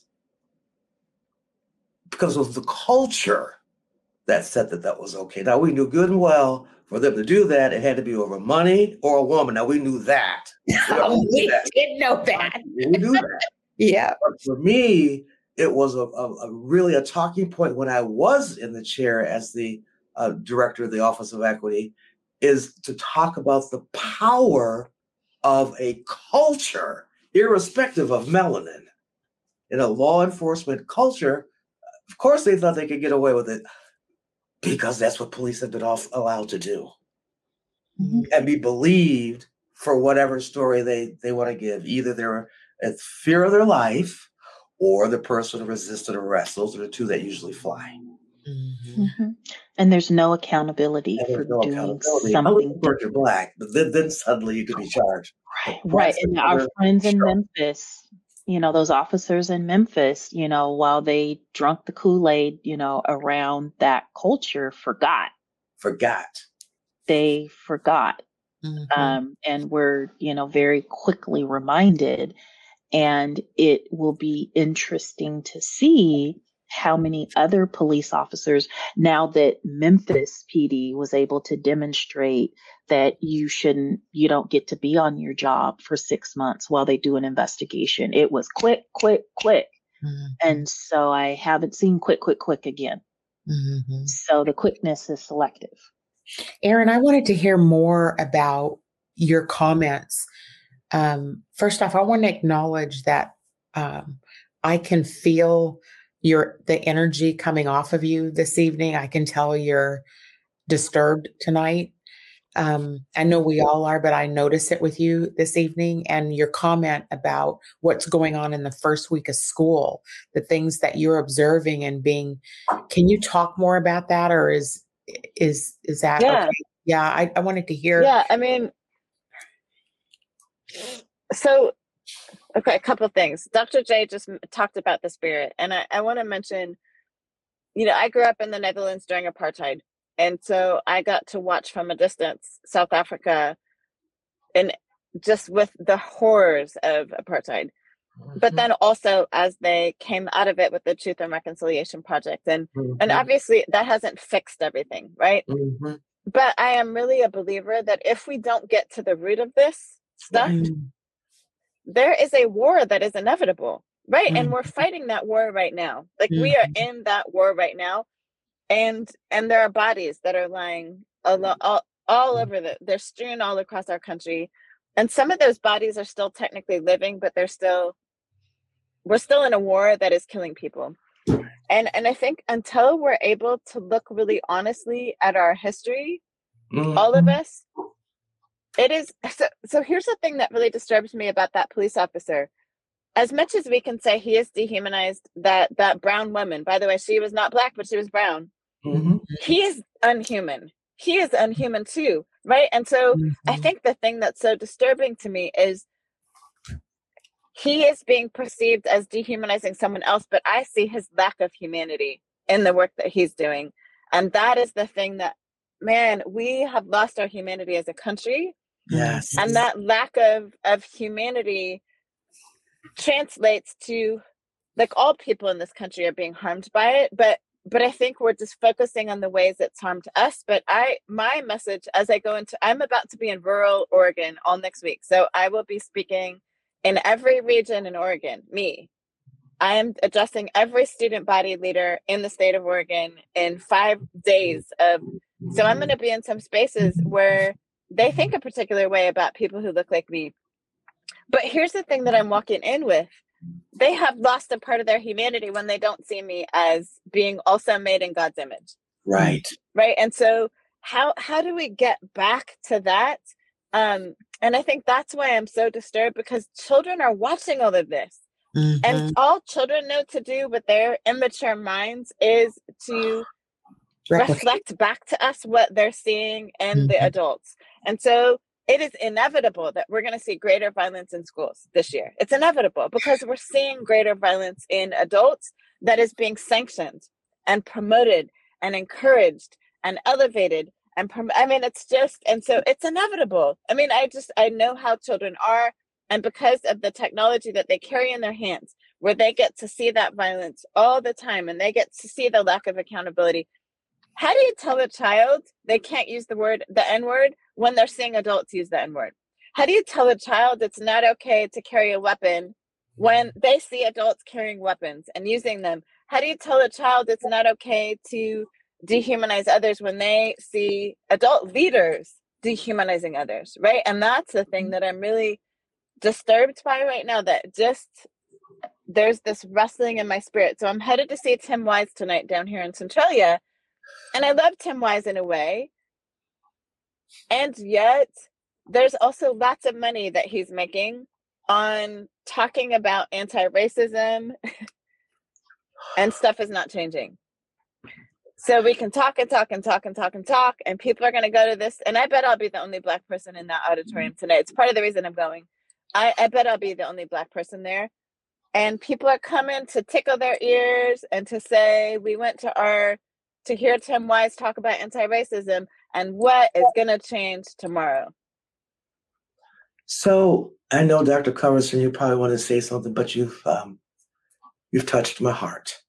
E: because of the culture that said that that was okay. Now we knew good and well for them to do that, it had to be over money or a woman. Now we knew that.
C: We, that. did know that.
E: We knew that.
C: yeah.
E: But for me, it was a, a, a, really a talking point when I was in the chair as the uh, director of the Office of Equity, is to talk about the power of a culture, irrespective of melanin. In a law enforcement culture, of course, they thought they could get away with it because that's what police have been off, allowed to do mm-hmm. and be believed for whatever story they, they want to give. Either they're at fear of their life or the person resisted arrest. Those are the two that usually fly.
G: Mm-hmm. Mm-hmm. And there's no accountability for no doing accountability. something.
E: You're black, but then, then suddenly you can be charged.
G: Right, right. And our friends in Memphis, you know, those officers in Memphis, you know, while they drunk the Kool Aid, you know, around that culture, forgot.
E: Forgot.
G: They forgot. Mm-hmm. Um, and were, you know, very quickly reminded. And it will be interesting to see how many other police officers, now that Memphis PD was able to demonstrate that you shouldn't, you don't get to be on your job for six months while they do an investigation. It was quick, quick, quick. Mm-hmm. And so I haven't seen quick, quick, quick again. Mm-hmm. So the quickness is selective.
C: Aaron, I wanted to hear more about your comments. Um, first off, I want to acknowledge that um, I can feel your the energy coming off of you this evening. I can tell you're disturbed tonight. Um, I know we all are, but I notice it with you this evening and your comment about what's going on in the first week of school, the things that you're observing and being. Can you talk more about that, or is is is that yeah? Okay? Yeah, I, I wanted to hear.
F: Yeah, I mean, so Okay, a couple things. Dr. J just talked about the spirit, and I, I want to mention, you know, I grew up in the Netherlands during apartheid, and so I got to watch from a distance South Africa, and just with the horrors of apartheid. Mm-hmm. But then also as they came out of it with the Truth and Reconciliation Project, and mm-hmm. and obviously that hasn't fixed everything, right? Mm-hmm. But I am really a believer that if we don't get to the root of this stuff, mm there is a war that is inevitable right mm-hmm. and we're fighting that war right now like mm-hmm. we are mm-hmm. in that war right now and and there are bodies that are lying all, all, all over the they're strewn all across our country and some of those bodies are still technically living but they're still we're still in a war that is killing people And and I think until we're able to look really honestly at our history,
E: Mhm.
F: all of us, it is so so here's the thing that really disturbs me about that police officer. As much as we can say he is dehumanized, that that brown woman, by the way, she was not black, but she was brown.
E: Mhm.
F: He is unhuman. He is unhuman too, right? And so I think the thing that's so disturbing to me is he is being perceived as dehumanizing someone else, but I see his lack of humanity in the work that he's doing. And that is the thing that, man, we have lost our humanity as a country.
E: Yes.
F: And that lack of, of humanity translates to like all people in this country are being harmed by it. But but I think we're just focusing on the ways it's harmed us. But I my message as I go into I'm about to be in rural Oregon all next week. So I will be speaking in every region in Oregon, me. I am addressing every student body leader in the state of Oregon in five days of so I'm gonna be in some spaces where they think a particular way about people who look like me. But here's the thing that I'm walking in with they have lost a part of their humanity when they don't see me as being also made in God's image.
E: Right.
F: Right. And so how how do we get back to that? Um, and I think that's why I'm so disturbed because children are watching all of this.
C: Mhm.
F: And all children know to do with their immature minds is to reflect back to us what they're seeing in the
C: Mhm.
F: adults. And so it is inevitable that we're going to see greater violence in schools this year. It's inevitable because we're seeing greater violence in adults that is being sanctioned and promoted and encouraged and elevated and prom- I mean it's just and so it's inevitable. I mean I just I know how children are and because of the technology that they carry in their hands where they get to see that violence all the time and they get to see the lack of accountability how do you tell a child they can't use the word the n word when they're seeing adults use the n word how do you tell a child it's not okay to carry a weapon when mm. they see adults carrying weapons and using them? How do you tell a child it's not okay to dehumanize others when they see adult leaders dehumanizing others right? And that's the thing mm. that i'm really disturbed by right now that just there's this wrestling in my spirit. So i'm headed to see tim wise tonight down here in centralia and I love Tim Wise in a way. And yet, there's also lots of money that he's making on talking about anti racism, and stuff is not changing. So we can talk and talk and talk and talk and talk, and people are going to go to this. And I bet I'll be the only Black person in that mm-hmm. auditorium tonight. It's part of the reason I'm going. I, I bet I'll be the only Black person there. And people are coming to tickle their ears and to say, we went to our to hear Tim Wise talk about anti-racism and what is going to change tomorrow.
E: So I know Dr. Coverson, you probably want to say something, but you've um, you've touched my heart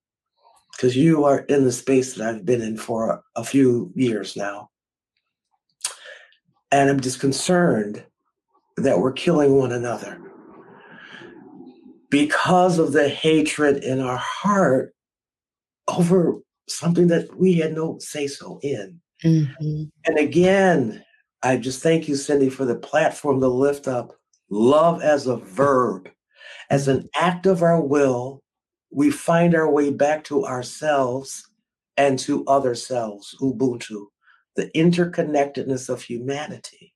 E: because you are in the space that I've been in for a few years now, and I'm just concerned that we're killing one another because of the hatred in our heart over something that we had no say so in.
C: Mhm.
E: And again, I just thank you, Cindy, for the platform to lift up love as a verb, as an act of our will. We find our way back to ourselves and to other selves, Ubuntu, the interconnectedness of humanity.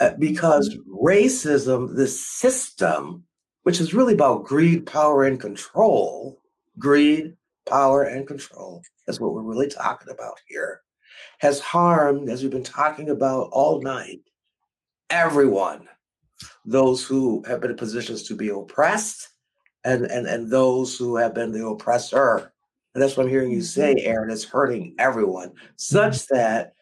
E: Uh, because racism, the system, which is really about greed, power, and control, greed, power, and control, that's what we're really talking about here, has harmed, as we've been talking about all night, everyone. Those who have been in positions to be oppressed and, and, and those who have been the oppressor. And that's what I'm hearing you mm-hmm. say, Aaron, it's hurting everyone, such mm-hmm. that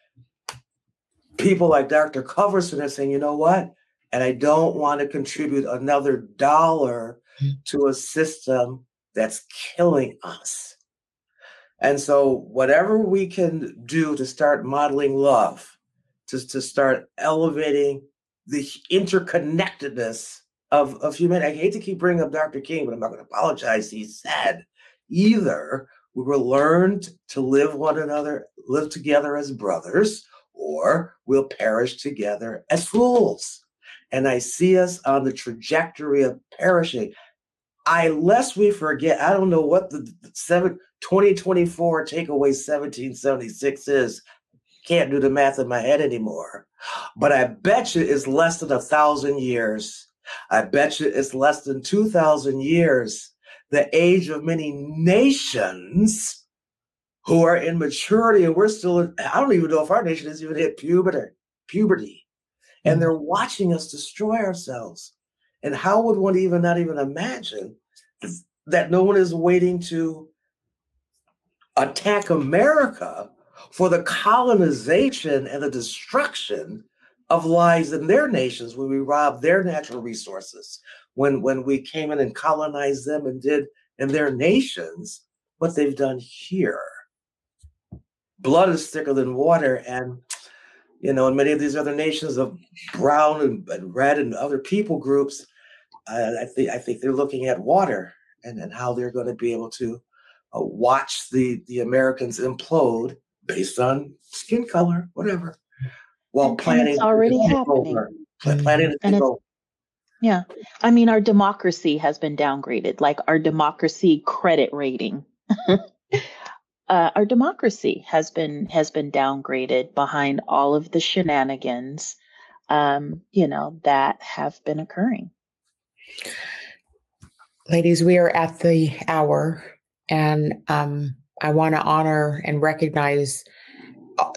E: people like Dr. Coverson are saying, you know what? And I don't want to contribute another dollar mm. to a system that's killing us. And so, whatever we can do to start modeling love, to, to start elevating the interconnectedness of, of humanity. I hate to keep bringing up Dr. King, but I'm not going to apologize. He said, either we will learn to live one another, live together as brothers, or we'll perish together as fools. And I see us on the trajectory of perishing. I lest we forget, I don't know what the seven, 2024 takeaway 1776 is. Can't do the math in my head anymore. But I bet you it's less than a thousand years. I bet you it's less than 2,000 years. The age of many nations who are in maturity, and we're still, I don't even know if our nation has even hit puberty, puberty. And hmm. they're watching us destroy ourselves. And how would one even not even imagine that no one is waiting to attack America for the colonization and the destruction of lives in their nations when we robbed their natural resources, when when we came in and colonized them and did in their nations what they've done here. Blood is thicker than water, and you know, in many of these other nations of brown and, and red and other people groups, I think I think they're looking at water and, and how they're going to be able to uh, watch the the Americans implode based on skin color, whatever, while
G: And- and
E: planning.
G: it's already
E: to
G: happening.
E: over, pla- Planning to
G: And it's-
E: over.
G: Yeah. I mean, our democracy has been downgraded, like our democracy credit rating. uh, our democracy has been has been downgraded behind all of the shenanigans, um, you know, that have been occurring.
C: Ladies, we are at the hour, and um, I want to honor and recognize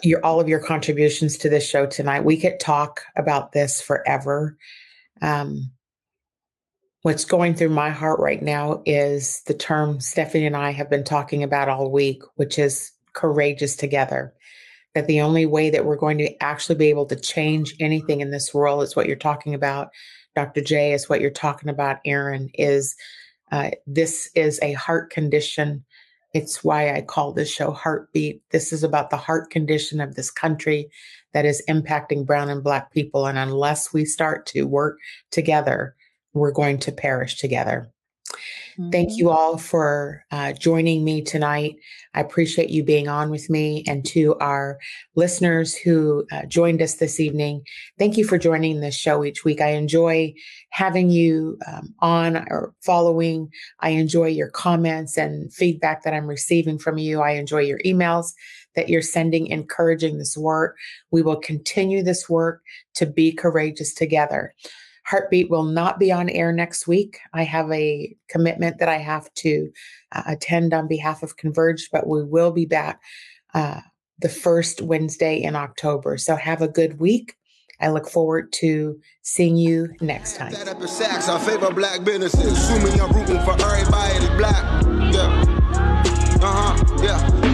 C: your all of your contributions to this show tonight. We could talk about this forever. Um, what's going through my heart right now is the term Stephanie and I have been talking about all week, which is courageous together. That the only way that we're going to actually be able to change anything in this world is what you're talking about, Dr. J, is what you're talking about, Aaron, is uh, this is a heart condition. It's why I call this show Heartbeat. This is about the heart condition of this country that is impacting brown and black people. And unless we start to work together, we're going to perish together. Thank
G: Mhm.
C: you all for uh, joining me tonight. I appreciate you being on with me. And to our listeners who uh, joined us this evening, thank you for joining this show each week. I enjoy having you um, on or following. I enjoy your comments and feedback that I'm receiving from you. I enjoy your emails that you're sending, encouraging this work. We will continue this work to be courageous together. Heartbeat will not be on air next week. I have a commitment that I have to uh, attend on behalf of Converge, but we will be back uh, the first Wednesday in October. So have a good week. I look forward to seeing you next time.
H: Set up in sacks, I favor black businesses. Assuming I'm rooting for everybody that's black. Yeah. Uh huh. Yeah.